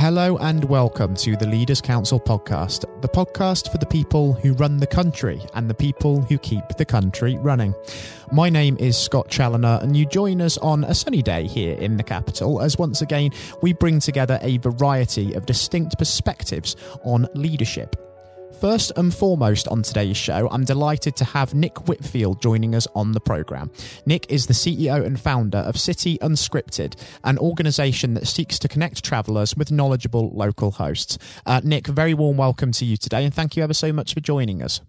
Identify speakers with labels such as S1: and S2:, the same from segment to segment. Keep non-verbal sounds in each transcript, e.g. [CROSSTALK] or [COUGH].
S1: Hello and welcome to the Leaders Council podcast, the podcast for the people who run the country and the people who keep the country running. My name is Scott Challoner, and you join us on a sunny day here in the capital as once again we bring together a variety of distinct perspectives on leadership. First and foremost on today's show, I'm delighted to have Nick Whitfield joining us on the programme. Nick is the CEO and founder of City Unscripted, an organisation that seeks to connect travellers with knowledgeable local hosts. Uh, Nick, very warm welcome to you today, and thank you ever so much for joining us.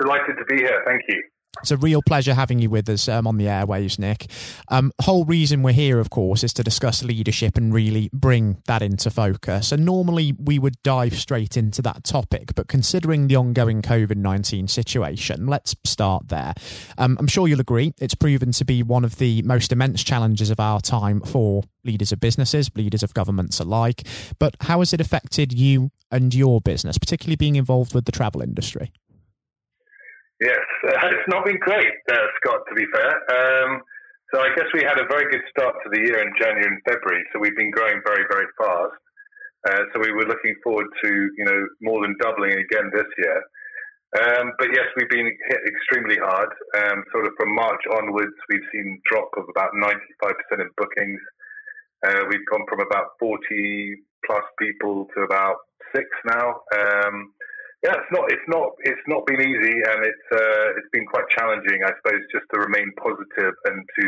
S2: Delighted to be here. Thank you.
S1: It's a real pleasure having you with us um, on the airwaves, Nick. Um, whole reason we're here, of course, is to discuss leadership and really bring that into focus. And normally we would dive straight into that topic, but considering the ongoing COVID 19 situation, let's start there. Um, I'm sure you'll agree it's proven to be one of the most immense challenges of our time for leaders of businesses, leaders of governments alike. But how has it affected you and your business, particularly being involved with the travel industry?
S2: Yes, uh, [LAUGHS] it's not been great, uh, Scott, to be fair. Um, so I guess we had a very good start to the year in January and February. So we've been growing very, very fast. Uh, so we were looking forward to, you know, more than doubling again this year. Um, but yes, we've been hit extremely hard. Um, sort of from March onwards, we've seen drop of about 95% in bookings. Uh, we've gone from about 40 plus people to about six now. Um, yeah, it's not, it's not, it's not been easy, and it's uh, it's been quite challenging, I suppose, just to remain positive and to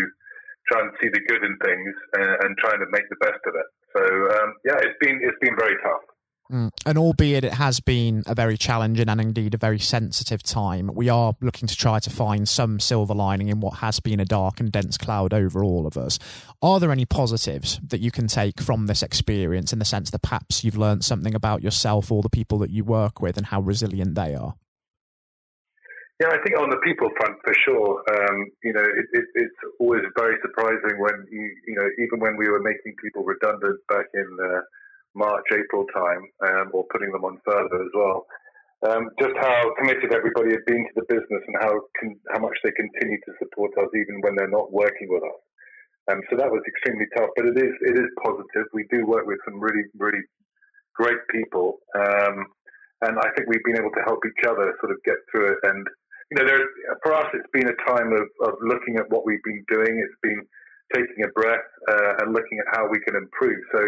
S2: try and see the good in things and, uh, and trying to make the best of it. So um, yeah, it's been it's been very tough.
S1: Mm. And albeit it has been a very challenging and indeed a very sensitive time, we are looking to try to find some silver lining in what has been a dark and dense cloud over all of us. Are there any positives that you can take from this experience in the sense that perhaps you've learned something about yourself or the people that you work with and how resilient they are?
S2: Yeah, I think on the people front for sure. Um, you know, it, it, it's always very surprising when you, you know, even when we were making people redundant back in. Uh, March, April time, um, or putting them on furlough as well. Um, just how committed everybody had been to the business and how con- how much they continue to support us even when they're not working with us. Um, so that was extremely tough, but it is it is positive. We do work with some really really great people, um, and I think we've been able to help each other sort of get through it. And you know, there, for us, it's been a time of, of looking at what we've been doing. It's been taking a breath uh, and looking at how we can improve. So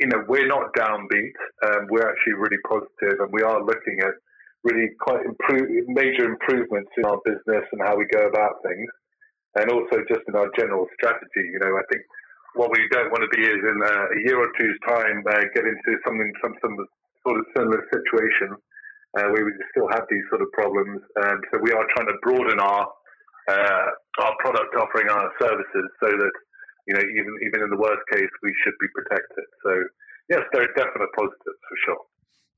S2: you know, we're not downbeat. Um, we're actually really positive, and we are looking at really quite improve, major improvements in our business and how we go about things, and also just in our general strategy. You know, I think what we don't want to be is in a, a year or two's time uh, get into something, some, some sort of similar situation uh, where we still have these sort of problems. And so we are trying to broaden our uh, our product offering, our services, so that you know, even even in the worst case, we should be protected. So yes, there are definite positives for sure.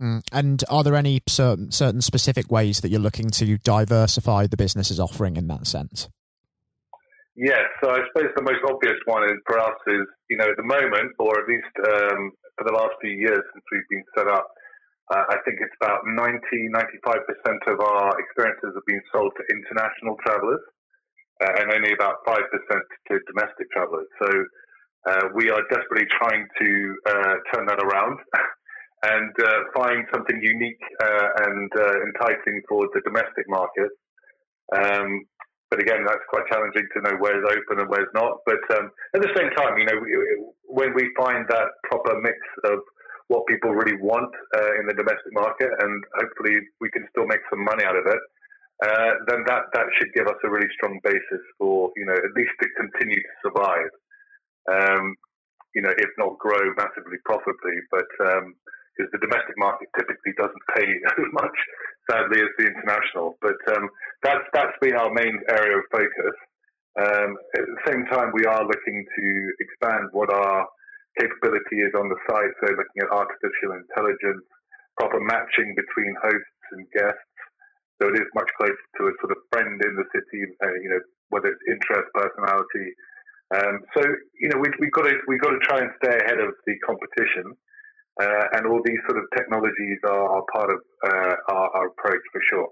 S1: Mm. And are there any certain certain specific ways that you're looking to diversify the business's offering in that sense?
S2: Yes, so I suppose the most obvious one is for us is you know at the moment, or at least um, for the last few years since we've been set up, uh, I think it's about 90 95 percent of our experiences have been sold to international travellers uh, and only about 5% to domestic travellers. So uh, we are desperately trying to uh, turn that around [LAUGHS] and uh, find something unique uh, and uh, enticing for the domestic market. Um, but again, that's quite challenging to know where's open and where's not. But um, at the same time, you know, when we find that proper mix of what people really want in the domestic market, and hopefully we can still make some money out of it, uh, then that, that should give us a really strong basis for, you know, at least to continue to survive. Um, you know, if not grow massively profitably, but because um, the domestic market typically doesn't pay [LAUGHS] as much, sadly, as the international. But um, that's that's been our main area of focus. Um, at the same time, we are looking to expand what our capability is on the site. So, looking at artificial intelligence, proper matching between hosts and guests, so it is much closer to a sort of friend in the city, uh, you know, whether it's interest, personality. Um, so you know, we, we've got to we've got to try and stay ahead of the competition, uh, and all these sort of technologies are, are part of uh, our, our approach for sure.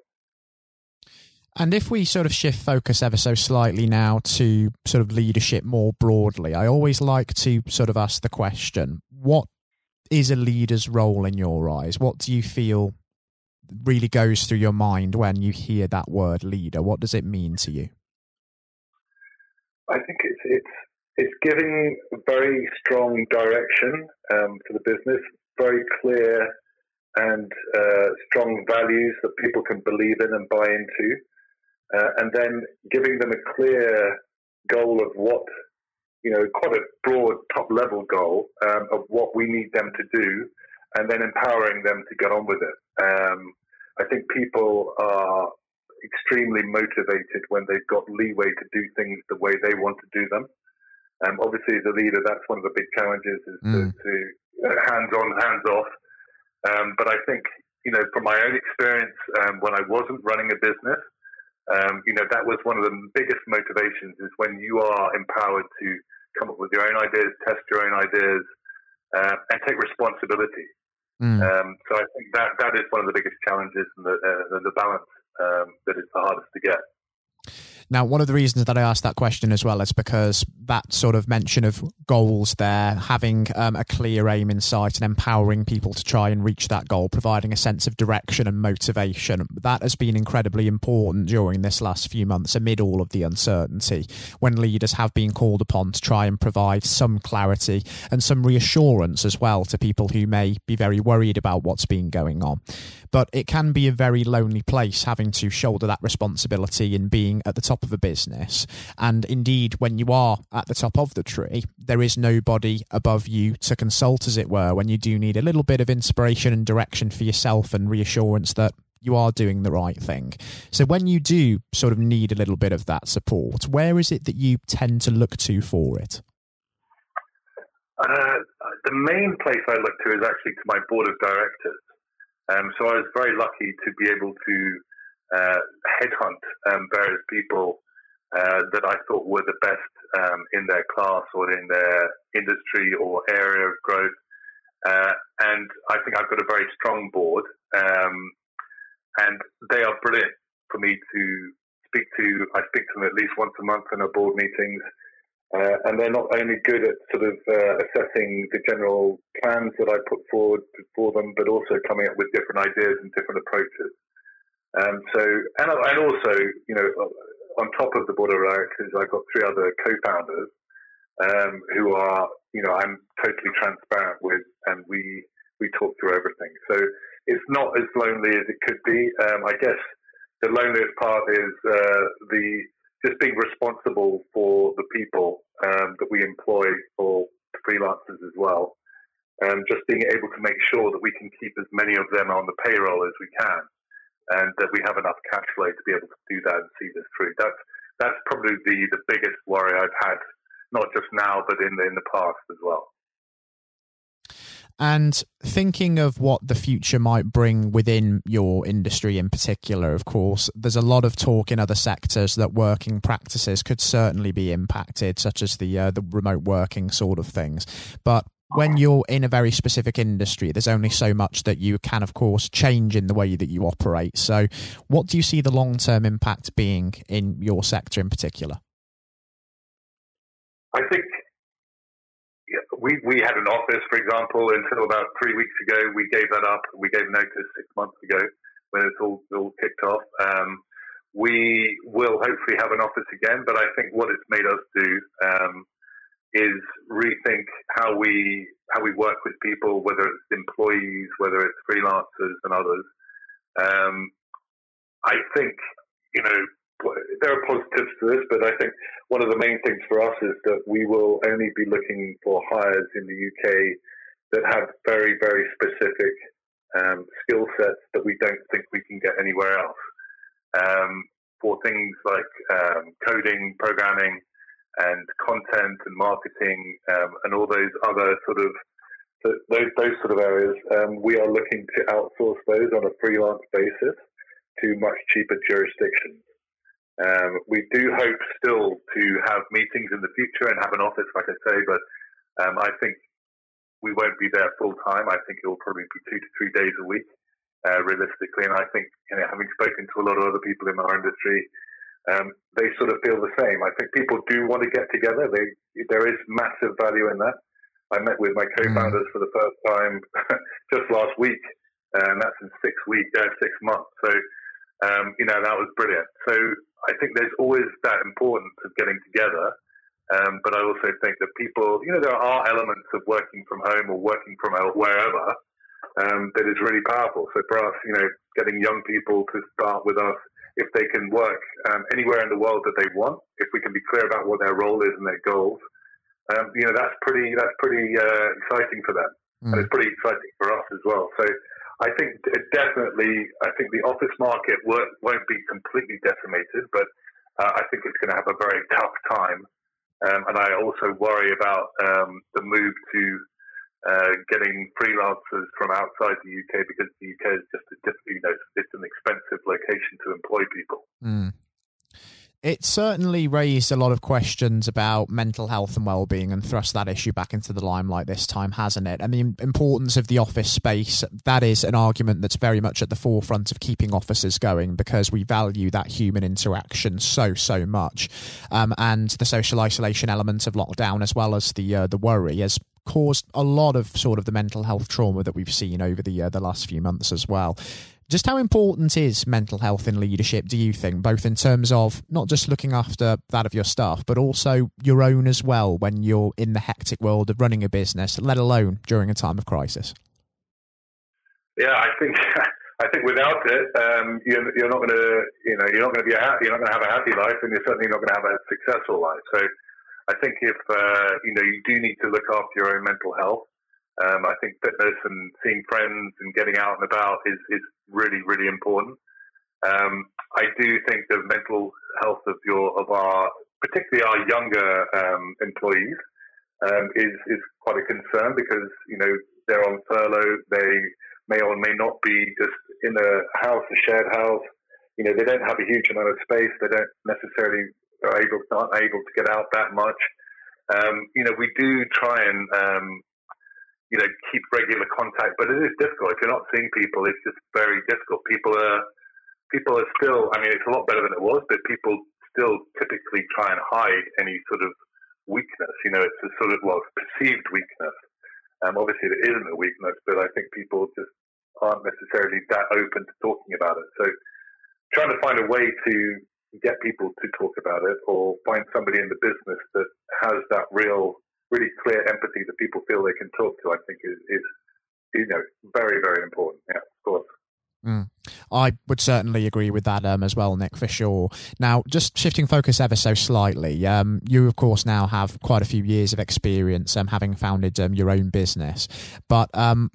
S1: And if we sort of shift focus ever so slightly now to sort of leadership more broadly, I always like to sort of ask the question what is a leader's role in your eyes? What do you feel really goes through your mind when you hear that word leader? What does it mean to you?
S2: I think it's it's it's giving very strong direction um, for the business, very clear and uh, strong values that people can believe in and buy into, uh, and then giving them a clear goal of what you know, quite a broad top level goal um, of what we need them to do, and then empowering them to get on with it. Um, I think people are extremely motivated when they've got leeway to do things the way they want to do them. Um, obviously, as a leader, that's one of the big challenges is mm. to, to uh, hands on, hands off. Um, but I think, you know, from my own experience, um, when I wasn't running a business, um, you know, that was one of the biggest motivations is when you are empowered to come up with your own ideas, test your own ideas, uh, and take responsibility. Mm. Um, so I think that that is one of the biggest challenges and the, uh, the balance um, that is the hardest to get.
S1: Now, one of the reasons that I asked that question as well is because that sort of mention of goals there, having um, a clear aim in sight and empowering people to try and reach that goal, providing a sense of direction and motivation, that has been incredibly important during this last few months amid all of the uncertainty when leaders have been called upon to try and provide some clarity and some reassurance as well to people who may be very worried about what's been going on. But it can be a very lonely place having to shoulder that responsibility in being at the top of a business. And indeed, when you are at the top of the tree, there is nobody above you to consult, as it were, when you do need a little bit of inspiration and direction for yourself and reassurance that you are doing the right thing. So when you do sort of need a little bit of that support, where is it that you tend to look to for it?
S2: Uh, the main place I look to is actually to my board of directors. Um, so I was very lucky to be able to uh, headhunt um, various people uh, that I thought were the best um, in their class or in their industry or area of growth. Uh, and I think I've got a very strong board, um, and they are brilliant for me to speak to. I speak to them at least once a month in our board meetings. Uh, and they're not only good at sort of uh, assessing the general plans that I put forward for them, but also coming up with different ideas and different approaches. Um, so, and, and also, you know, on top of the board of directors, I've got three other co-founders um, who are, you know, I'm totally transparent with, and we we talk through everything. So it's not as lonely as it could be. Um, I guess the loneliest part is uh, the just being responsible for the people um, that we employ for freelancers as well. And just being able to make sure that we can keep as many of them on the payroll as we can, and that we have enough cash flow to be able to do that and see this through. That's that's probably the, the biggest worry I've had, not just now, but in the, in the past as well.
S1: And thinking of what the future might bring within your industry in particular, of course, there's a lot of talk in other sectors that working practices could certainly be impacted, such as the uh, the remote working sort of things. But when you're in a very specific industry, there's only so much that you can, of course, change in the way that you operate. So, what do you see the long term impact being in your sector in particular?
S2: I think we, we had an office, for example, until about three weeks ago. We gave that up. We gave notice six months ago when it's all, all kicked off. Um, we will hopefully have an office again, but I think what it's made us do um, is rethink how we how we work with people, whether it's employees, whether it's freelancers and others. Um, I think you know there are positives to this, but I think one of the main things for us is that we will only be looking for hires in the UK that have very, very specific um, skill sets that we don't think we can get anywhere else. Um, for things like um, coding, programming, and content and marketing, um, and all those other sort of those those sort of areas, um, we are looking to outsource those on a freelance basis to much cheaper jurisdictions. Um, we do hope still to have meetings in the future and have an office, like I say, but um, I think we won't be there full time. I think it will probably be two to three days a week, uh, realistically. And I think, you know, having spoken to a lot of other people in our industry, um, they sort of feel the same. I think people do want to get together. They, there is massive value in that. I met with my co-founders mm. for the first time [LAUGHS] just last week, and that's in six weeks, uh, six months. So, um, you know, that was brilliant. So I think there's always that importance of getting together. Um, but I also think that people, you know, there are elements of working from home or working from wherever um, that is really powerful. So for us, you know, getting young people to start with us, if they can work um, anywhere in the world that they want, if we can be clear about what their role is and their goals, um, you know, that's pretty that's pretty uh, exciting for them, mm. and it's pretty exciting for us as well. So I think definitely, I think the office market won't, be completely decimated, but uh, I think it's going to have a very tough time. Um, and I also worry about um, the move to uh, getting freelancers from outside the UK because the UK is just a you know it's an expensive location to employ people.
S1: Mm. It certainly raised a lot of questions about mental health and well-being and thrust that issue back into the limelight this time, hasn't it? And the importance of the office space, that is an argument that's very much at the forefront of keeping offices going because we value that human interaction so, so much. Um, and the social isolation element of lockdown as well as the uh, the worry has caused a lot of sort of the mental health trauma that we've seen over the uh, the last few months as well. Just how important is mental health in leadership, do you think, both in terms of not just looking after that of your staff, but also your own as well when you're in the hectic world of running a business, let alone during a time of crisis?
S2: Yeah, I think [LAUGHS] I think without it, um, you're, you're, not going to, you know, you're not going to be a happy, you're not going to have a happy life, and you're certainly not going to have a successful life. So I think if uh, you know you do need to look after your own mental health. Um, I think fitness and seeing friends and getting out and about is, is really really important. Um, I do think the mental health of your of our particularly our younger um, employees um, is is quite a concern because you know they're on furlough. They may or may not be just in a house, a shared house. You know, they don't have a huge amount of space. They don't necessarily are able aren't able to get out that much. Um, you know, we do try and um, you know keep regular contact, but it is difficult. If you're not seeing people, it's just very difficult. People are people are still. I mean, it's a lot better than it was, but people still typically try and hide any sort of weakness. You know, it's a sort of well perceived weakness. Um, obviously, it isn't a weakness, but I think people just aren't necessarily that open to talking about it. So, trying to find a way to get people to talk about it or find somebody in the business that has that real, really clear empathy that people feel they can talk to, I think is, is you know, very, very important. Yeah, of course.
S1: Mm. I would certainly agree with that um, as well, Nick, for sure. Now, just shifting focus ever so slightly, um, you, of course, now have quite a few years of experience um, having founded um, your own business. But um,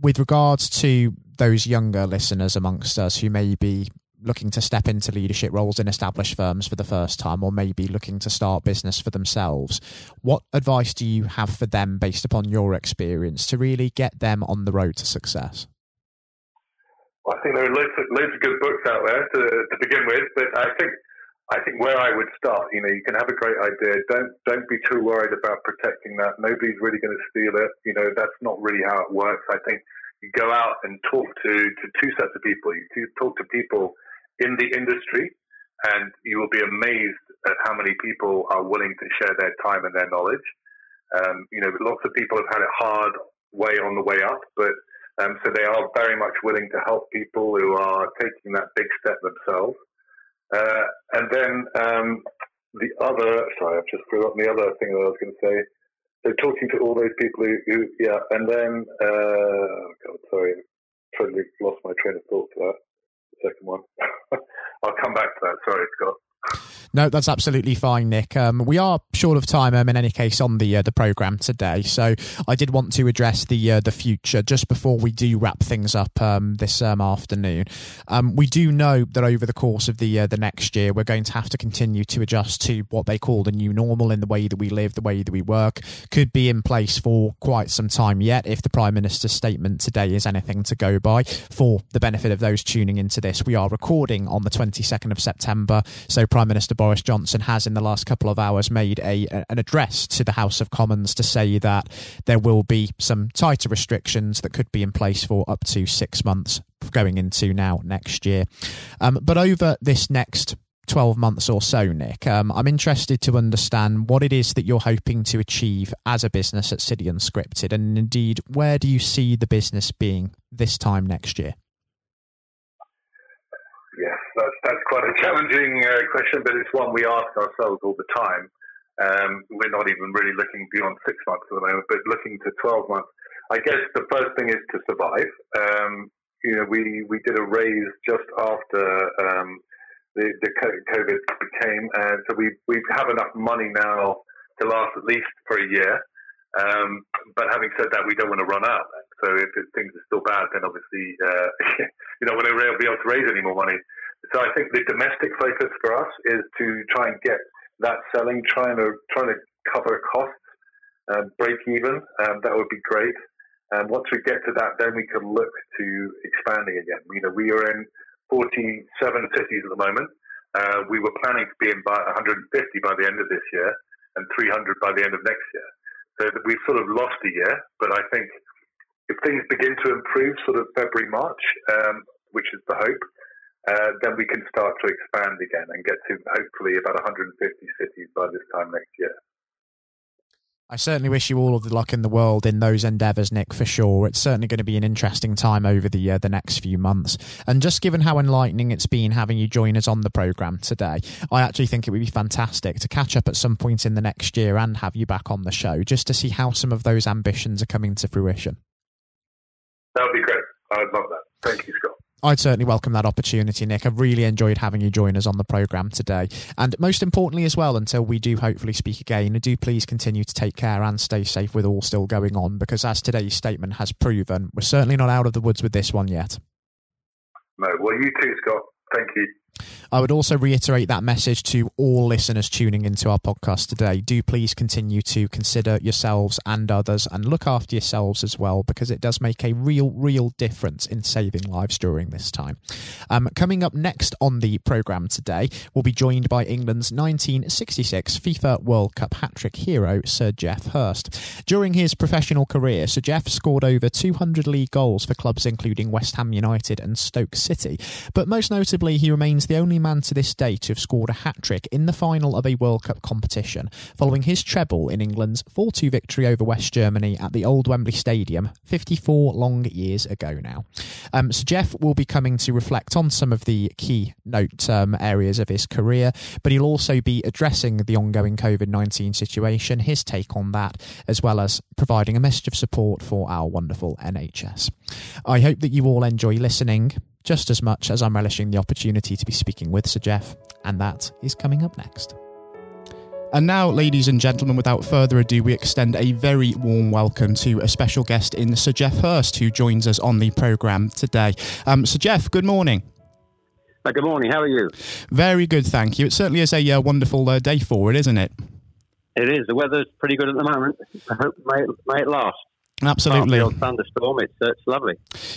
S1: with regards to those younger listeners amongst us who may be looking to step into leadership roles in established firms for the first time or maybe looking to start business for themselves what advice do you have for them based upon your experience to really get them on the road to success
S2: well, I think there are loads of, loads of good books out there to, to begin with, but I think I think where I would start, you know, you can have a great idea. Don't don't be too worried about protecting that. Nobody's really going to steal it. You know, that's not really how it works. I think you go out and talk to, to two sets of people. You talk to people in the industry, and you will be amazed at how many people are willing to share their time and their knowledge. Um, you know, lots of people have had it hard way on the way up, but um, so they are very much willing to help people who are taking that big step themselves. Uh, and then um, the other, sorry, I've just forgotten the other thing that I was going to say. So talking to all those people who, who yeah, and then, uh, God, sorry, totally lost my train of thought for that second one. [LAUGHS] I'll come back to that. Sorry, Scott.
S1: No, that's absolutely fine, Nick. Um, we are short of time um, in any case on the uh, the program today, so I did want to address the uh, the future just before we do wrap things up um, this um, afternoon. Um, we do know that over the course of the uh, the next year, we're going to have to continue to adjust to what they call the new normal in the way that we live, the way that we work. Could be in place for quite some time yet, if the Prime Minister's statement today is anything to go by. For the benefit of those tuning into this, we are recording on the twenty second of September, so Prime Minister Boris Johnson has in the last couple of hours made a an address to the House of Commons to say that there will be some tighter restrictions that could be in place for up to six months going into now next year. Um, but over this next 12 months or so, Nick. Um, I'm interested to understand what it is that you're hoping to achieve as a business at City Unscripted, and indeed, where do you see the business being this time next year?
S2: Yes, that's, that's quite a challenging uh, question, but it's one we ask ourselves all the time. Um, we're not even really looking beyond six months at the moment, but looking to 12 months. I guess the first thing is to survive. Um, you know, we, we did a raise just after um, the, the COVID became, and so we we have enough money now to last at least for a year. Um, but having said that, we don't want to run out. So if things are still bad, then obviously uh, [LAUGHS] you know we're not be able to raise any more money. So I think the domestic focus for us is to try and get that selling, trying to trying to cover costs, um, break even. Um, that would be great. And once we get to that, then we can look to expanding again. You know, we are in 47 cities at the moment. Uh, we were planning to be in by 150 by the end of this year and 300 by the end of next year. So we've sort of lost a year, but I think if things begin to improve sort of February, March, um, which is the hope, uh, then we can start to expand again and get to hopefully about 150 cities by this time next year.
S1: I certainly wish you all of the luck in the world in those endeavours, Nick, for sure. It's certainly going to be an interesting time over the uh, the next few months. And just given how enlightening it's been having you join us on the programme today, I actually think it would be fantastic to catch up at some point in the next year and have you back on the show just to see how some of those ambitions are coming to fruition.
S2: That would be great. I'd love that. Thank you, Scott.
S1: I'd certainly welcome that opportunity, Nick. I've really enjoyed having you join us on the programme today. And most importantly, as well, until we do hopefully speak again, do please continue to take care and stay safe with all still going on, because as today's statement has proven, we're certainly not out of the woods with this one yet.
S2: No, well, you too, Scott. Thank you.
S1: I would also reiterate that message to all listeners tuning into our podcast today. Do please continue to consider yourselves and others and look after yourselves as well because it does make a real, real difference in saving lives during this time. Um, coming up next on the programme today, we'll be joined by England's 1966 FIFA World Cup hat trick hero, Sir Geoff Hurst. During his professional career, Sir Geoff scored over 200 league goals for clubs including West Ham United and Stoke City, but most notably, he remains the only man to this day to have scored a hat trick in the final of a World Cup competition, following his treble in England's 4 2 victory over West Germany at the old Wembley Stadium 54 long years ago now. Um, so, Geoff will be coming to reflect on some of the key note um, areas of his career, but he'll also be addressing the ongoing COVID 19 situation, his take on that, as well as providing a message of support for our wonderful NHS. I hope that you all enjoy listening just as much as I'm relishing the opportunity to be speaking with Sir Geoff, and that is coming up next. And now, ladies and gentlemen, without further ado, we extend a very warm welcome to a special guest in Sir Geoff Hurst, who joins us on the programme today. Um, Sir Geoff, good morning.
S3: Uh, good morning. How are you?
S1: Very good, thank you. It certainly is a uh, wonderful uh, day for it, isn't it?
S3: It is. The weather's pretty good at the moment. I hope may it, may it last.
S1: Absolutely.
S3: After a thunderstorm, it's, uh, it's lovely.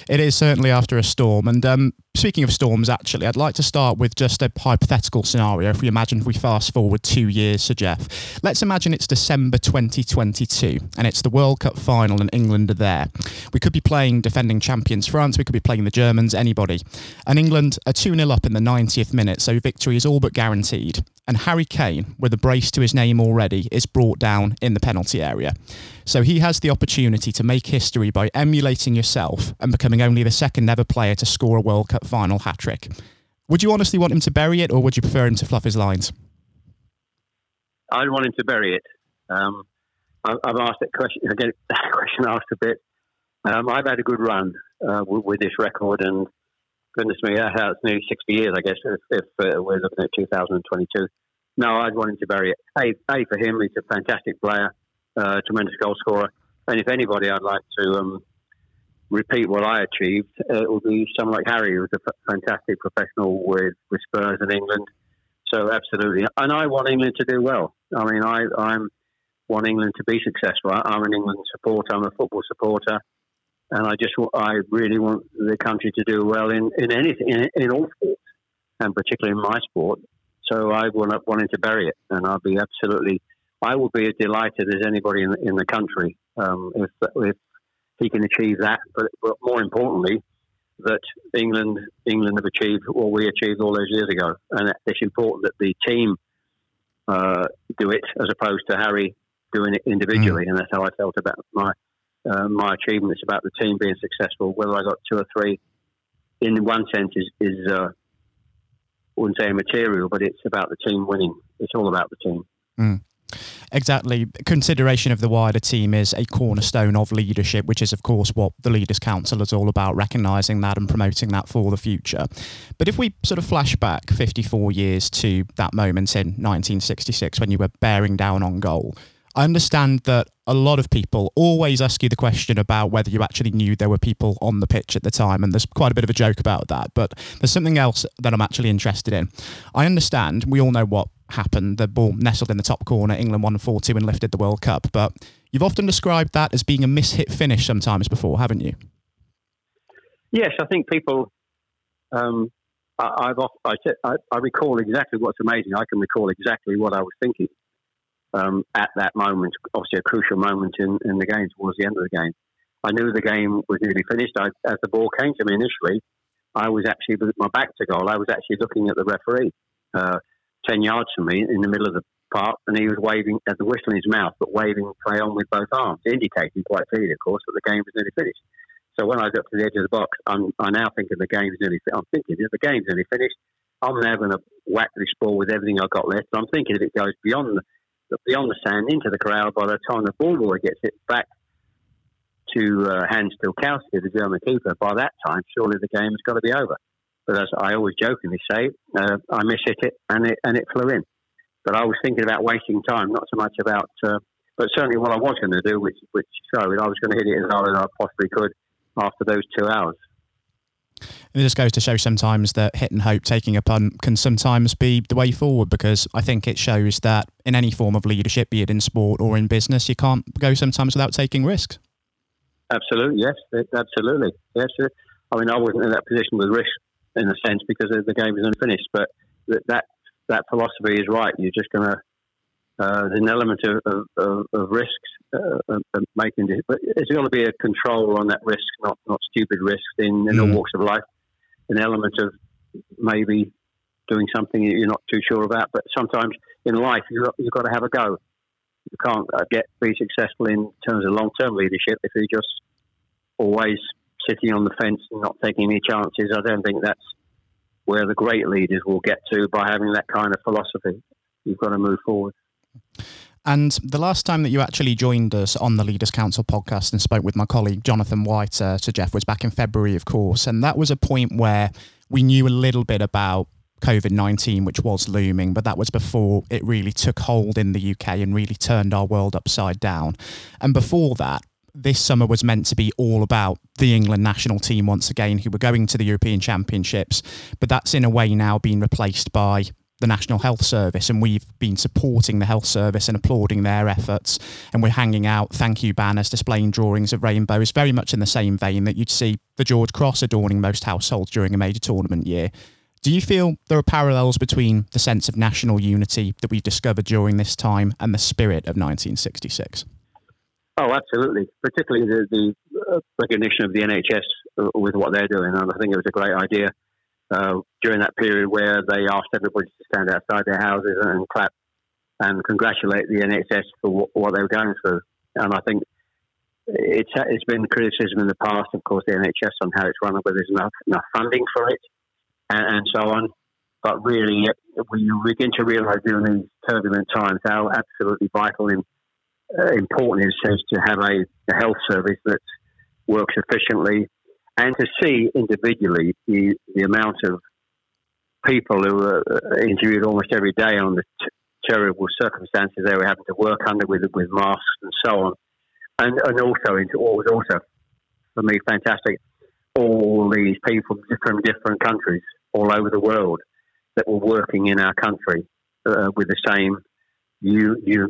S1: It is certainly after a storm. And um, speaking of storms, actually, I'd like to start with just a hypothetical scenario. If we imagine if we fast forward two years, Sir Geoff, let's imagine it's December 2022 and it's the World Cup final and England are there. We could be playing defending champions France, we could be playing the Germans, anybody. And England are 2 0 up in the 90th minute, so victory is all but guaranteed and Harry Kane, with a brace to his name already, is brought down in the penalty area. So he has the opportunity to make history by emulating yourself and becoming only the second ever player to score a World Cup final hat trick. Would you honestly want him to bury it, or would you prefer him to fluff his lines?
S3: I'd want him to bury it. Um, I've asked that question again. [LAUGHS] question asked a bit. Um, I've had a good run uh, with, with, this record, and goodness me, that's nearly 60 years, I guess, if, if uh, we're looking at 2022. No, I'd want him to bury it. A, a for him, he's a fantastic player, uh, tremendous goal scorer. And if anybody I'd like to um, repeat what I achieved, uh, it would be someone like Harry, who was a fantastic professional with, with Spurs in England. So absolutely, and I want England to do well. I mean, I I'm want England to be successful. I, I'm an England supporter. I'm a football supporter and I just I really want the country to do well in in anything in, in all sports, and particularly in my sport. So I will not wanting to bury it, and I'll be absolutely. I will be as delighted as anybody in, in the country um, if if he can achieve that. But, but more importantly, that England England have achieved what we achieved all those years ago, and it's important that the team uh, do it as opposed to Harry doing it individually, mm. and that's how I felt about my uh, my achievements about the team being successful. Whether I got two or three, in one sense, is, is uh, I wouldn't say immaterial, but it's about the team winning. It's all about the team.
S4: Mm. Exactly. Consideration of the wider team is a cornerstone of leadership, which is, of course, what the Leaders Council is all about, recognising that and promoting that for the future. But if we sort of flash back 54 years to that moment in 1966 when you were bearing down on goal, I understand that a lot of people always ask you the question about whether you actually knew there were people on the pitch at the time, and there's quite a bit of a joke about that. But there's something else that I'm actually interested in. I understand we all know what happened. The ball nestled in the top corner. England won 4 2 and lifted the World Cup. But you've often described that as being a mishit finish sometimes before, haven't you?
S3: Yes, I think people. Um, I, have I, I, recall exactly what's amazing. I can recall exactly what I was thinking um, at that moment, obviously a crucial moment in, in the game towards the end of the game. I knew the game was nearly finished. I, as the ball came to me initially, I was actually with my back to goal. I was actually looking at the referee, uh, ten yards from me, in the middle of the park, and he was waving at the whistle in his mouth, but waving play on with both arms, indicating quite clearly, of course, that the game was nearly finished. So when I got to the edge of the box, I'm I now thinking the game's nearly. I'm thinking if the game's nearly finished, I'm now going to whack this ball with everything I've got left. I'm thinking if it goes beyond the beyond the sand into the crowd by the time the ball boy gets it back to uh, Hans Tilkowski, the German keeper. By that time, surely the game has got to be over. But as I always jokingly say, uh, I mishit it and it and it flew in. But I was thinking about wasting time, not so much about. Uh, but certainly, what I was going to do, which which showed, I was going to hit it as hard as I possibly could after those two hours.
S4: And it just goes to show sometimes that hit and hope, taking a punt, can sometimes be the way forward because I think it shows that in any form of leadership, be it in sport or in business, you can't go sometimes without taking risks.
S3: Absolutely, yes, absolutely, yes. I mean, I wasn't in that position with risk in a sense because the game is unfinished, but that that philosophy is right. You're just going to uh, there's an element of, of, of risks uh, of making it, but there's got to be a control on that risk, not not stupid risks in, in mm. all walks of life. An element of maybe doing something you're not too sure about, but sometimes in life you've got, you've got to have a go. You can't uh, get be successful in terms of long term leadership if you're just always sitting on the fence and not taking any chances. I don't think that's where the great leaders will get to by having that kind of philosophy. You've got to move forward.
S4: And the last time that you actually joined us on the Leaders Council podcast and spoke with my colleague Jonathan White, uh, Sir Geoff, was back in February, of course. And that was a point where we knew a little bit about COVID 19, which was looming, but that was before it really took hold in the UK and really turned our world upside down. And before that, this summer was meant to be all about the England national team once again, who were going to the European Championships. But that's in a way now been replaced by the National Health Service, and we've been supporting the health service and applauding their efforts. And we're hanging out thank you banners displaying drawings of rainbows, very much in the same vein that you'd see the George Cross adorning most households during a major tournament year. Do you feel there are parallels between the sense of national unity that we've discovered during this time and the spirit of 1966?
S3: Oh, absolutely. Particularly the, the uh, recognition of the NHS uh, with what they're doing. And I think it was a great idea uh, during that period where they asked everybody to stand outside their houses and clap and congratulate the NHS for what, what they were going through. And I think it's it's been criticism in the past, of course, the NHS on how it's run, whether there's enough enough funding for it, and, and so on. But really, when you begin to realise during these turbulent times how absolutely vital and important it is to have a, a health service that works efficiently, and to see individually the, the amount of people who were uh, interviewed almost every day on the t- terrible circumstances they were having to work under with with masks and so on, and and also into what was also for me fantastic, all these people from different countries all over the world that were working in our country uh, with the same u- u-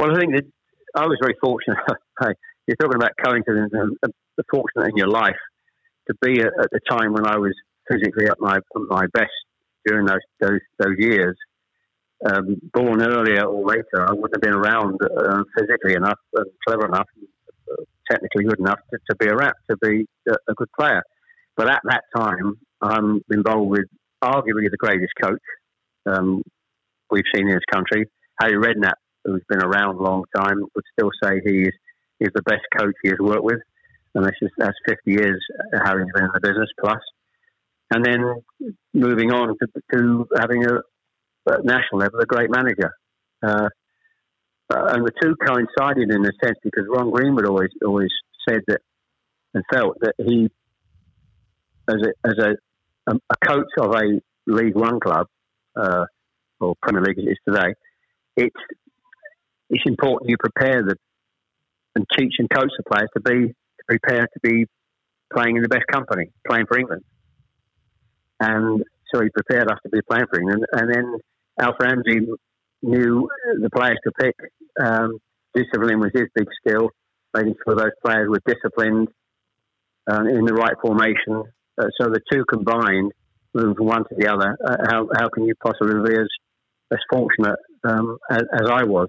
S3: Well, I think that I was very fortunate. [LAUGHS] You're talking about coincidence and fortunate in your life to be at, the time when I was physically at my my best during those those, those years. Um, born earlier or later, I wouldn't have been around uh, physically enough and clever enough, uh, technically good enough to, to be a rap, to be a, a, good player. But at that time, I'm involved with arguably the greatest coach um, we've seen in this country, Harry Redknapp, who's been around a long time, would still say he is, is the best coach he has worked with. And that's, just, that's 50 years having been in the business plus. And then moving on to, to having a, at national level, a great manager. Uh, uh, and the two coincided in a sense because Ron Greenwood always always said that and felt that he, as a as a, a coach of a League One club uh, or Premier League as it is today, it's it's important you prepare them and teach and coach the players to be to prepare to be playing in the best company, playing for England. And so he prepared us to be playing for England. And then Alf Ramsey knew the players to pick. Um, discipline was his big skill, making sure those players were disciplined uh, in the right formation. Uh, so the two combined, moving from one to the other, uh, how, how can you possibly be as, as fortunate um, as, as I was?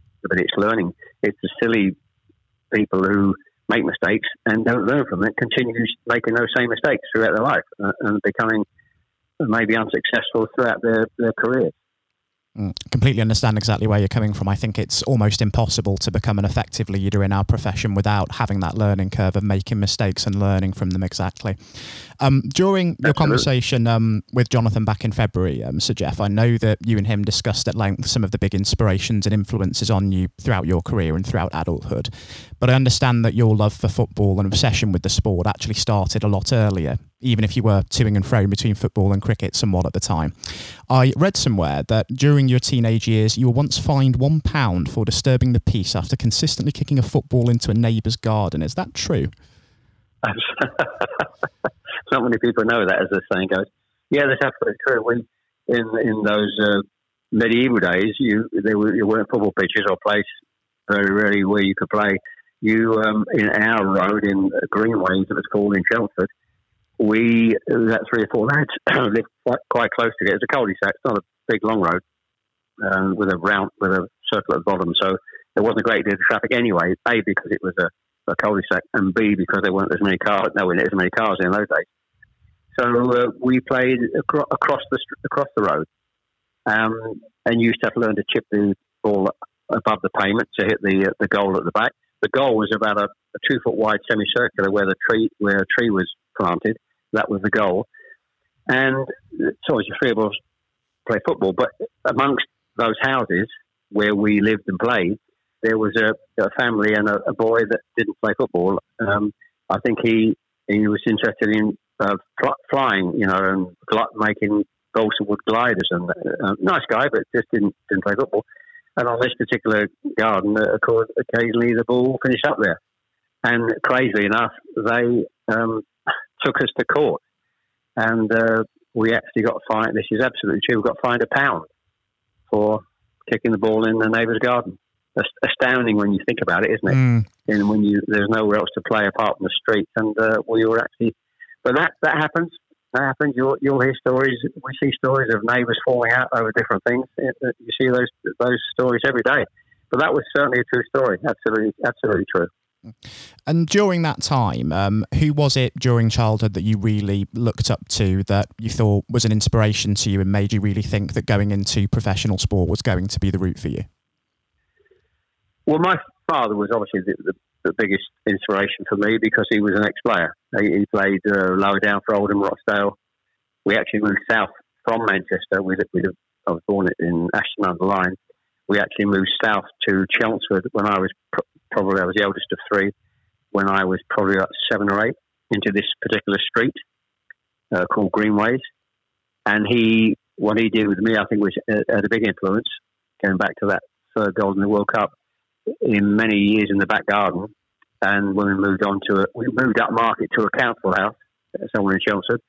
S3: but it's learning. It's the silly people who make mistakes and don't learn from it, continues making those same mistakes throughout their life uh, and becoming maybe unsuccessful throughout their, their careers.
S4: Completely understand exactly where you're coming from. I think it's almost impossible to become an effective leader in our profession without having that learning curve of making mistakes and learning from them exactly. Um, during your conversation um, with Jonathan back in February, um, Sir Geoff, I know that you and him discussed at length some of the big inspirations and influences on you throughout your career and throughout adulthood. But I understand that your love for football and obsession with the sport actually started a lot earlier even if you were toing and fro between football and cricket somewhat at the time. I read somewhere that during your teenage years, you were once fined one pound for disturbing the peace after consistently kicking a football into a neighbour's garden. Is that true? [LAUGHS]
S3: Not many people know that, as the saying goes. Yeah, that's absolutely true. We in in those uh, medieval days, you there were you weren't football pitches or place very rarely where you could play. You um, in our road in Greenways, it was called in Chelmsford we that three or four lads [CLEARS THROAT] lived quite, quite close to it. It's a cul-de-sac. It's not a big long road um, with a round with a circle at the bottom, so there wasn't a great deal of traffic anyway. A because it was a, a cul-de-sac, and B because there weren't as many cars. No, there as many cars in those days. So uh, we played acro- across the across the road, um, and used to have to learn to chip the ball above the pavement to hit the uh, the goal at the back. The goal was about a, a two foot wide semicircular where the tree where a tree was planted, that was the goal. And so as three of us play football, but amongst those houses where we lived and played, there was a, a family and a, a, boy that didn't play football. Um, I think he he was interested in uh, flying, you know, and making balsa wood gliders. And uh, nice guy, but just didn't didn't play football. And on this particular garden, uh, of course, occasionally the ball finished up there. And crazily enough, they um, took us to court, and uh, we actually got fined. This is absolutely true. We got fined a pound for kicking the ball in the neighbour's garden. That's astounding when you think about it, isn't it? Mm. And when you there's nowhere else to play apart from the street, and uh, we were actually, but that that happens. That happens. You'll you'll hear stories. We see stories of neighbours falling out over different things. You see those those stories every day. But that was certainly a true story. Absolutely, absolutely true.
S4: And during that time, um, who was it during childhood that you really looked up to that you thought was an inspiration to you and made you really think that going into professional sport was going to be the route for you?
S3: Well, my father was obviously the, the, the biggest inspiration for me because he was an ex-player. He, he played uh, lower down for Oldham Rochdale. We actually moved south from Manchester. We, we, I was born in Ashton under Lyne. We actually moved south to Chelmsford when I was probably I was the eldest of three when I was probably about seven or eight into this particular street uh, called Greenways. And he, what he did with me, I think was uh, had a big influence. Going back to that third goal in the World Cup, in many years in the back garden, and when we moved on to it, we moved up market to a council house somewhere in Chelmsford,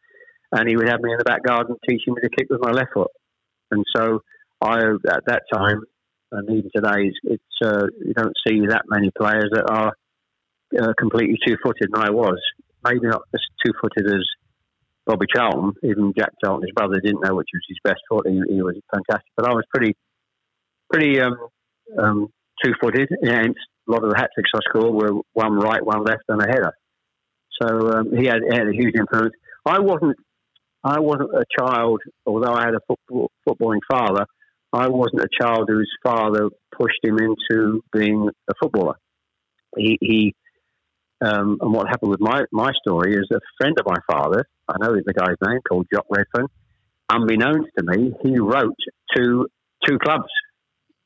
S3: and he would have me in the back garden teaching me to kick with my left foot. And so I, at that time, and even today, it's, uh, you don't see that many players that are uh, completely two-footed. And I was maybe not as two-footed as Bobby Charlton. Even Jack Charlton, his brother, didn't know which was his best foot. He, he was fantastic, but I was pretty, pretty um, um, two-footed. Hence, a lot of the hat tricks I scored were one right, one left, and a header. So um, he, had, he had a huge influence. I wasn't. I wasn't a child, although I had a football, footballing father. I wasn't a child whose father pushed him into being a footballer. He, he um, and what happened with my, my story is a friend of my father, I know the guy's name, called Jock Redfern, unbeknownst to me, he wrote to two clubs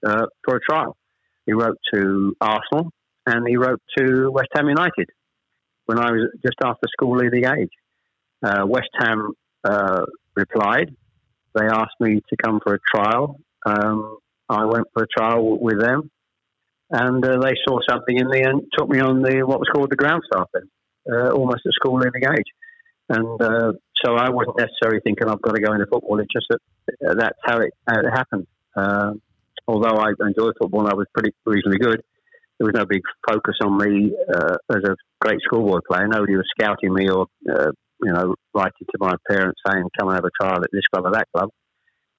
S3: uh, for a trial. He wrote to Arsenal and he wrote to West Ham United when I was just after school leaving age. Uh, West Ham uh, replied. They asked me to come for a trial um, I went for a trial with them, and uh, they saw something in me and took me on the what was called the ground staff then, uh, almost at school leaving age. And uh, so I wasn't necessarily thinking I've got to go into football. It's just that uh, that's how it, how it happened. Uh, although I enjoyed football and I was pretty reasonably good, there was no big focus on me uh, as a great schoolboy player. Nobody was scouting me or you know writing to my parents saying, "Come and have a trial at this club or that club."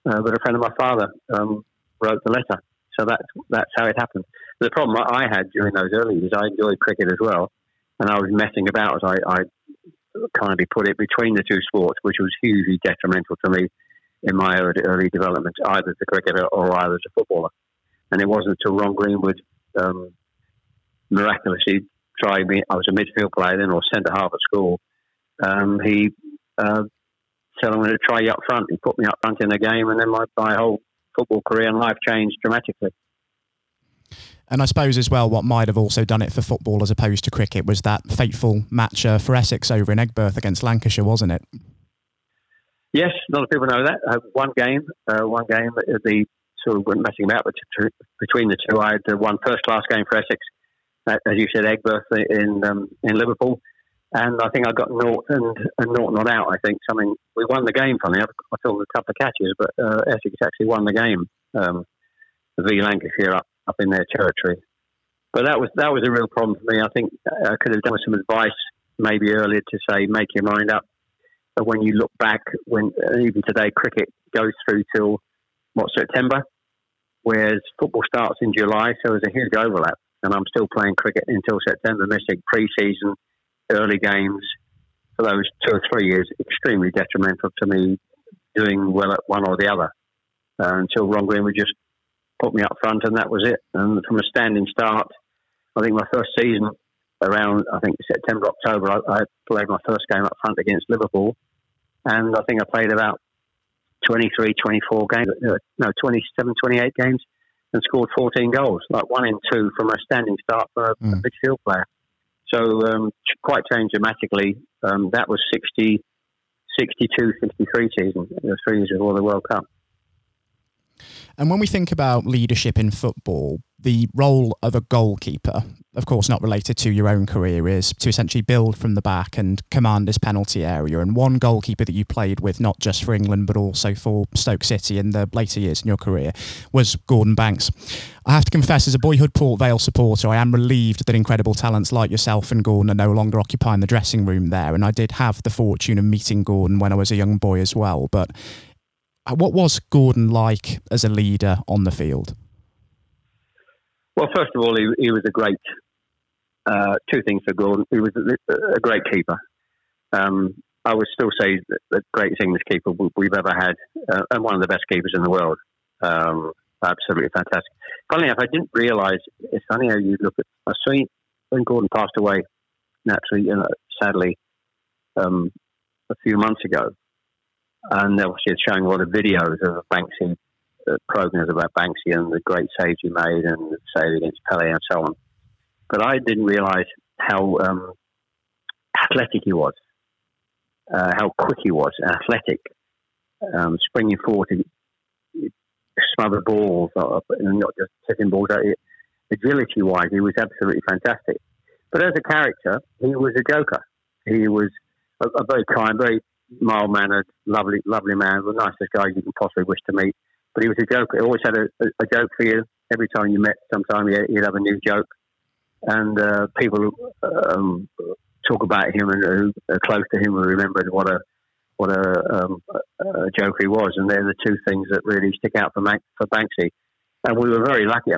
S3: Uh, but a friend of my father um, wrote the letter. So that's that's how it happened. The problem I had during those early years, I enjoyed cricket as well, and I was messing about as I, I kindly put it between the two sports, which was hugely detrimental to me in my early, early development, either as a cricketer or either as a footballer. And it wasn't until Ron Greenwood um, miraculously tried me. I was a midfield player then, or centre half at school. Um, he uh, said, "I'm to try you up front." He put me up front in the game, and then my, my whole football career and life changed dramatically.
S4: And I suppose as well, what might have also done it for football as opposed to cricket was that fateful match uh, for Essex over in Aigburth against Lancashire, wasn't it?
S3: Yes, a lot of people know that. Uh, one game, uh, one game, the sort of went messing about between the two. I had uh, one first class game for Essex, uh, as you said, Aigburth in um, in Liverpool, and I think I got naught and, and naught not out. I think something we won the game. Funny, I thought a couple of catches, but uh, Essex actually won the game. Um, v Lancashire up up in their territory. But that was that was a real problem for me. I think I could have done some advice maybe earlier to say make your mind up. But when you look back, when uh, even today cricket goes through till what September, whereas football starts in July, so there's a huge overlap. And I'm still playing cricket until September, missing pre-season, early games for those two or three years. Extremely detrimental to me doing well at one or the other. Uh, until Ron Greenwood just put me up front, and that was it. And from a standing start, I think my first season around, I think September, October, I, I played my first game up front against Liverpool, and I think I played about 23, 24 games, uh, no, 27, 28 games, and scored 14 goals, like one in two from a standing start for a, mm. a midfield player. So um, quite changed dramatically. Um, that was 60, 62, 63 season, three years before the World Cup.
S4: And when we think about leadership in football, the role of a goalkeeper, of course, not related to your own career, is to essentially build from the back and command this penalty area. And one goalkeeper that you played with, not just for England, but also for Stoke City in the later years in your career, was Gordon Banks. I have to confess, as a boyhood Port Vale supporter, I am relieved that incredible talents like yourself and Gordon are no longer occupying the dressing room there. And I did have the fortune of meeting Gordon when I was a young boy as well. But uh, what was Gordon like as a leader on the field?
S3: Well, first of all, he, he was a great. Uh, two things for Gordon. He was a, great keeper. Um, I would still say the greatest English keeper we've ever had, uh, and one of the best keepers in the world. Um, absolutely fantastic. Funny enough, I didn't realise. It's funny how you look at. I see when Gordon passed away, naturally, you know, sadly, um, a few months ago and obviously it's showing a lot of videos of Banksy uh, programs about Banksy and the great saves he made and the save against Pele and so on. But I didn't realise how um, athletic he was, uh, how quick he was, athletic, um, springing forward to smother balls uh, and not just hitting balls. Agility wise, he was absolutely fantastic. But as a character, he was a joker. He was a, a very kind, very mild mannered, lovely, lovely man, the nicest guy you can possibly wish to meet. But he was a joker. He always had a, a, joke for you. Every time you met, sometime he'd have a new joke. And uh, people um, talk about him and who are close to him and remember what a what a, um, a joker he was. And they're the two things that really stick out for, for Banksy. And we were very lucky,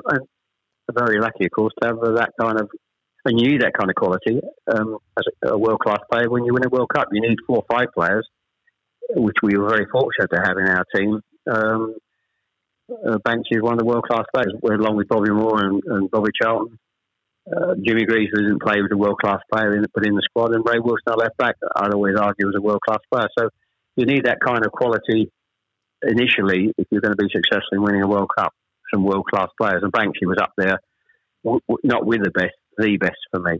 S3: very lucky, of course, to have that kind of and you need that kind of quality um, as a, a world class player when you win a World Cup. You need four or five players, which we were very fortunate to have in our team. Um, uh, Banksy is one of the world class players, along with Bobby Moore and, and Bobby Charlton. Uh, Jimmy Greaves didn't play with a world class player in, put in the squad, and Ray Wilson, our left back, I'd always argue was a world class player. So you need that kind of quality initially if you're going to be successful in winning a World Cup. Some world class players, and Banksy was up there, not with the best, the best for me.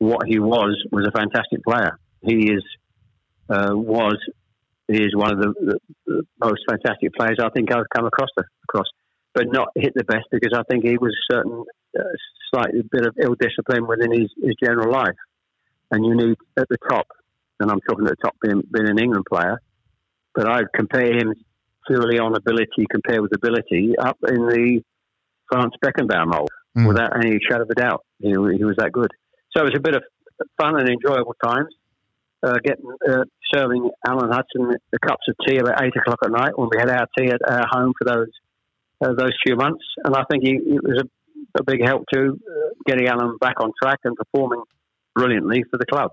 S3: What he was was a fantastic player. He is uh, was he is one of the, the, the, most fantastic players I think I've come across the, across but not hit the best because I think he was a certain uh, slightly bit of ill discipline within his, his general life. And you need at the top, and I'm talking at the top being, being an England player, but I'd compare him purely on ability compared with ability up in the Franz Beckenbauer mold mm. without any shadow of a doubt. He, he was that good. So it was a bit of fun and enjoyable times. Uh, getting uh, serving Alan Hudson the cups of tea about eight o'clock at night when we had our tea at our home for those uh, those few months, and I think he, it was a, a, big help to uh, getting Alan back on track and performing brilliantly for the club.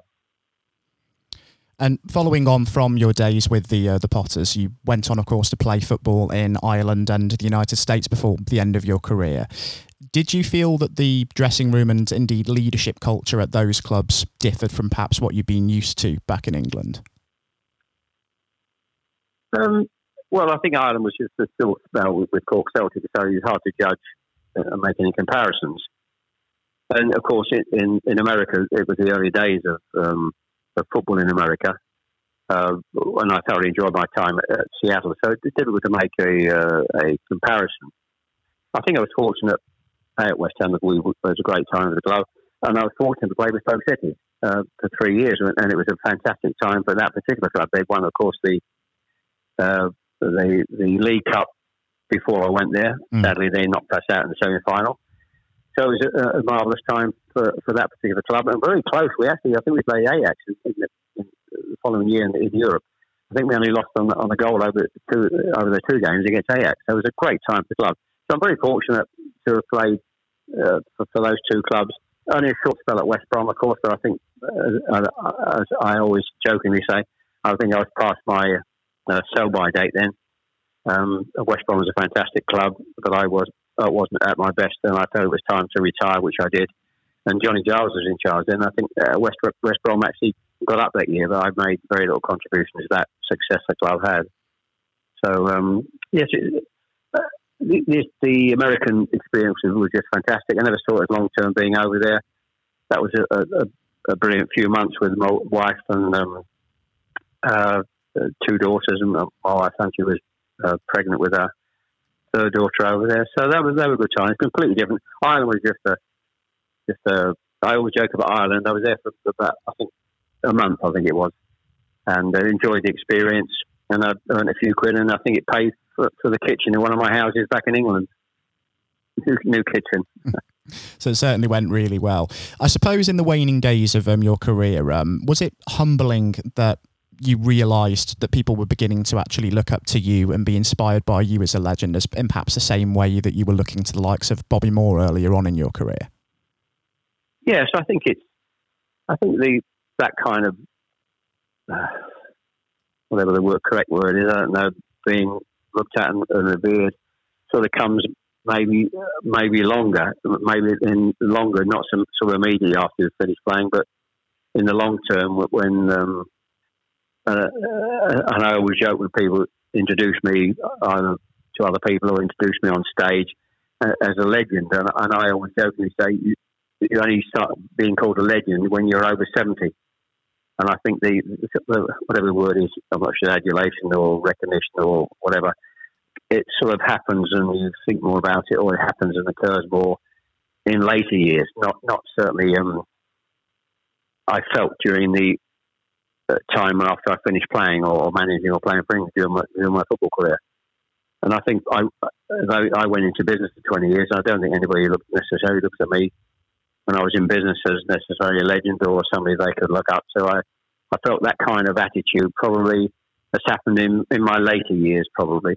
S1: And following on from your days with the uh, the Potters, you went on, of course, to play football in Ireland and the United States before the end of your career. Did you feel that the dressing room and indeed leadership culture at those clubs differed from perhaps what you'd been used to back in England?
S3: Um, well, I think Ireland was just a still spell with, with Cork Celtic, so it's hard to judge and make any comparisons. And of course, in in America, it was the early days of, um, of football in America, uh, and I thoroughly enjoyed my time at, at Seattle. So it's difficult to make a uh, a comparison. I think I was fortunate at West Ham that we it was a great time with the club, and I was fortunate to play with Stoke City uh, for three years, and it was a fantastic time for that particular club. They won, of course, the uh, the the League Cup before I went there. Mm. Sadly, they knocked us out in the semi final. So it was a, a marvellous time for, for that particular club, and very close. We actually, I think we played Ajax in, the, in the, following year in, in, Europe. I think we only lost on, on the goal over two over the two games against Ajax. So it was a great time for the club. So I'm very fortunate to have played uh, for, for, those two clubs. Only a short spell at West Brom, of course, but I think, uh, as I always jokingly say, I think I was past my uh, sell by date then. Um, West Brom was a fantastic club, but I was I wasn't at my best, and I thought it was time to retire, which I did. And Johnny Giles was in charge then. I think uh, West West Brom actually got up that year, but I made very little contribution to that success the club had. So um, yes, it, uh, the, the, American experience was just fantastic. I never saw it as long term being over there. That was a, a, a, brilliant few months with my wife and um, uh, two daughters, and my wife she was uh, pregnant with our third daughter over there. So that was that was a good time. It's completely different. Ireland was just a just a. I always joke about Ireland. I was there for about I think a month. I think it was, and I enjoyed the experience. And I earned a few quid, and I think it paid for, for the kitchen in one of my houses back in England. New, new kitchen. [LAUGHS]
S1: so it certainly went really well. I suppose in the waning days of um, your career, um, was it humbling that you realised that people were beginning to actually look up to you and be inspired by you as a legend, as in perhaps the same way that you were looking to the likes of Bobby Moore earlier on in your career?
S3: Yes, I think it's. I think the that kind of uh, whatever the word, correct word is, I don't know, being looked at and, and revered, sort of comes maybe maybe longer, maybe in longer, not of immediately after you finish playing, but in the long term when um, uh, and I always joke when people introduce me either to other people or introduce me on stage uh, as a legend. And, and I always jokingly say, you, you only start being called a legend when you're over 70. And I think the, whatever the word is, I'm not sure adulation or recognition or whatever, it sort of happens and you think more about it, or it happens and occurs more in later years. Not not certainly. Um, I felt during the uh, time after I finished playing or managing or playing for England during my, during my football career. And I think I, I went into business for 20 years, I don't think anybody looked, necessarily looks at me when I was in business as necessarily a legend or somebody they could look up to. I, I felt that kind of attitude probably has happened in, in my later years, probably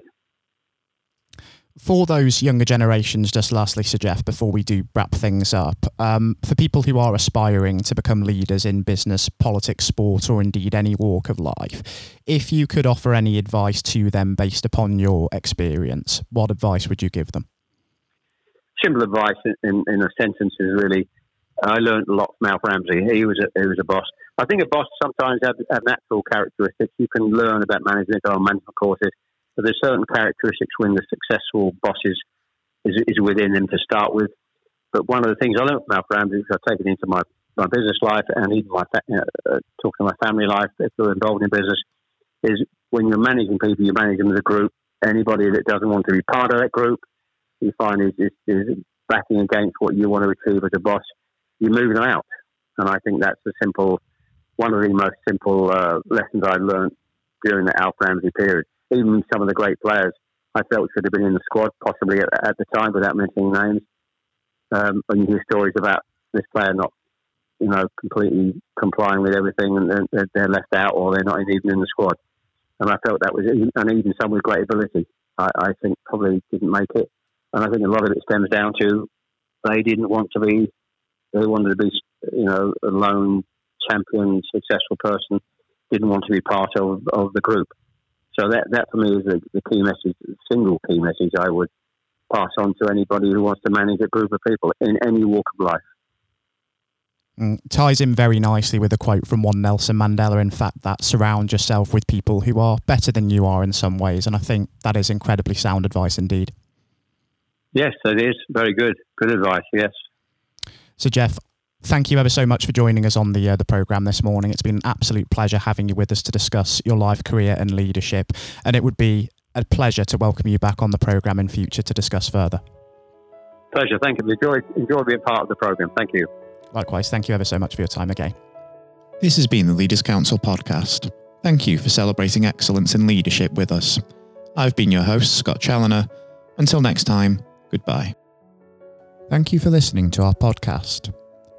S4: for those younger generations, just lastly, Sir Geoff, before we do wrap things up, um, for people who are aspiring to become leaders in business, politics, sport, or indeed any walk of life, if you could offer any advice to them based upon your experience, what advice would you give them?
S3: Simple advice in, in a sentence is really I learned a lot from Alf Ramsey. He was a, he was a boss. I think a boss sometimes have, have natural characteristics. You can learn about management on management courses but there's certain characteristics when the successful bosses is, is within them to start with. But one of the things I learned from Alf Ramsey, I've taken into my, my business life and even my uh, talking to my family life, if they're involved in business, is when you're managing people, you manage them as a group. Anybody that doesn't want to be part of that group, you find is, is, is backing against what you want to achieve as a boss, you move them out. And I think that's the simple, one of the most simple uh, lessons I learned during the Alf Ramsey period even some of the great players I felt should have been in the squad, possibly at, at the time, without mentioning names. Um, when you hear stories about this player not, you know, completely complying with everything, and they're, they're left out, or they're not even in the squad. And I felt that was, and even some with great ability, I, I think probably didn't make it. And I think a lot of it stems down to they didn't want to be, they wanted to be, you know, a lone champion, successful person, didn't want to be part of, of the group. So that, that for me is the, the key message, the single key message I would pass on to anybody who wants to manage a group of people in any walk of life.
S4: Mm, ties in very nicely with a quote from one Nelson Mandela, in fact, that surround yourself with people who are better than you are in some ways. And I think that is incredibly sound advice indeed.
S3: Yes, it is. Very good. Good advice, yes.
S4: So, Geoff, Thank you ever so much for joining us on the uh, the program this morning. It's been an absolute pleasure having you with us to discuss your life, career, and leadership. And it would be a pleasure to welcome you back on the program in future to discuss further.
S3: Pleasure. Thank you. Enjoy enjoy being part of the program. Thank you.
S4: Likewise. Thank you ever so much for your time again.
S1: This has been the Leaders Council podcast. Thank you for celebrating excellence in leadership with us. I've been your host, Scott Challoner. Until next time, goodbye.
S4: Thank you for listening to our podcast.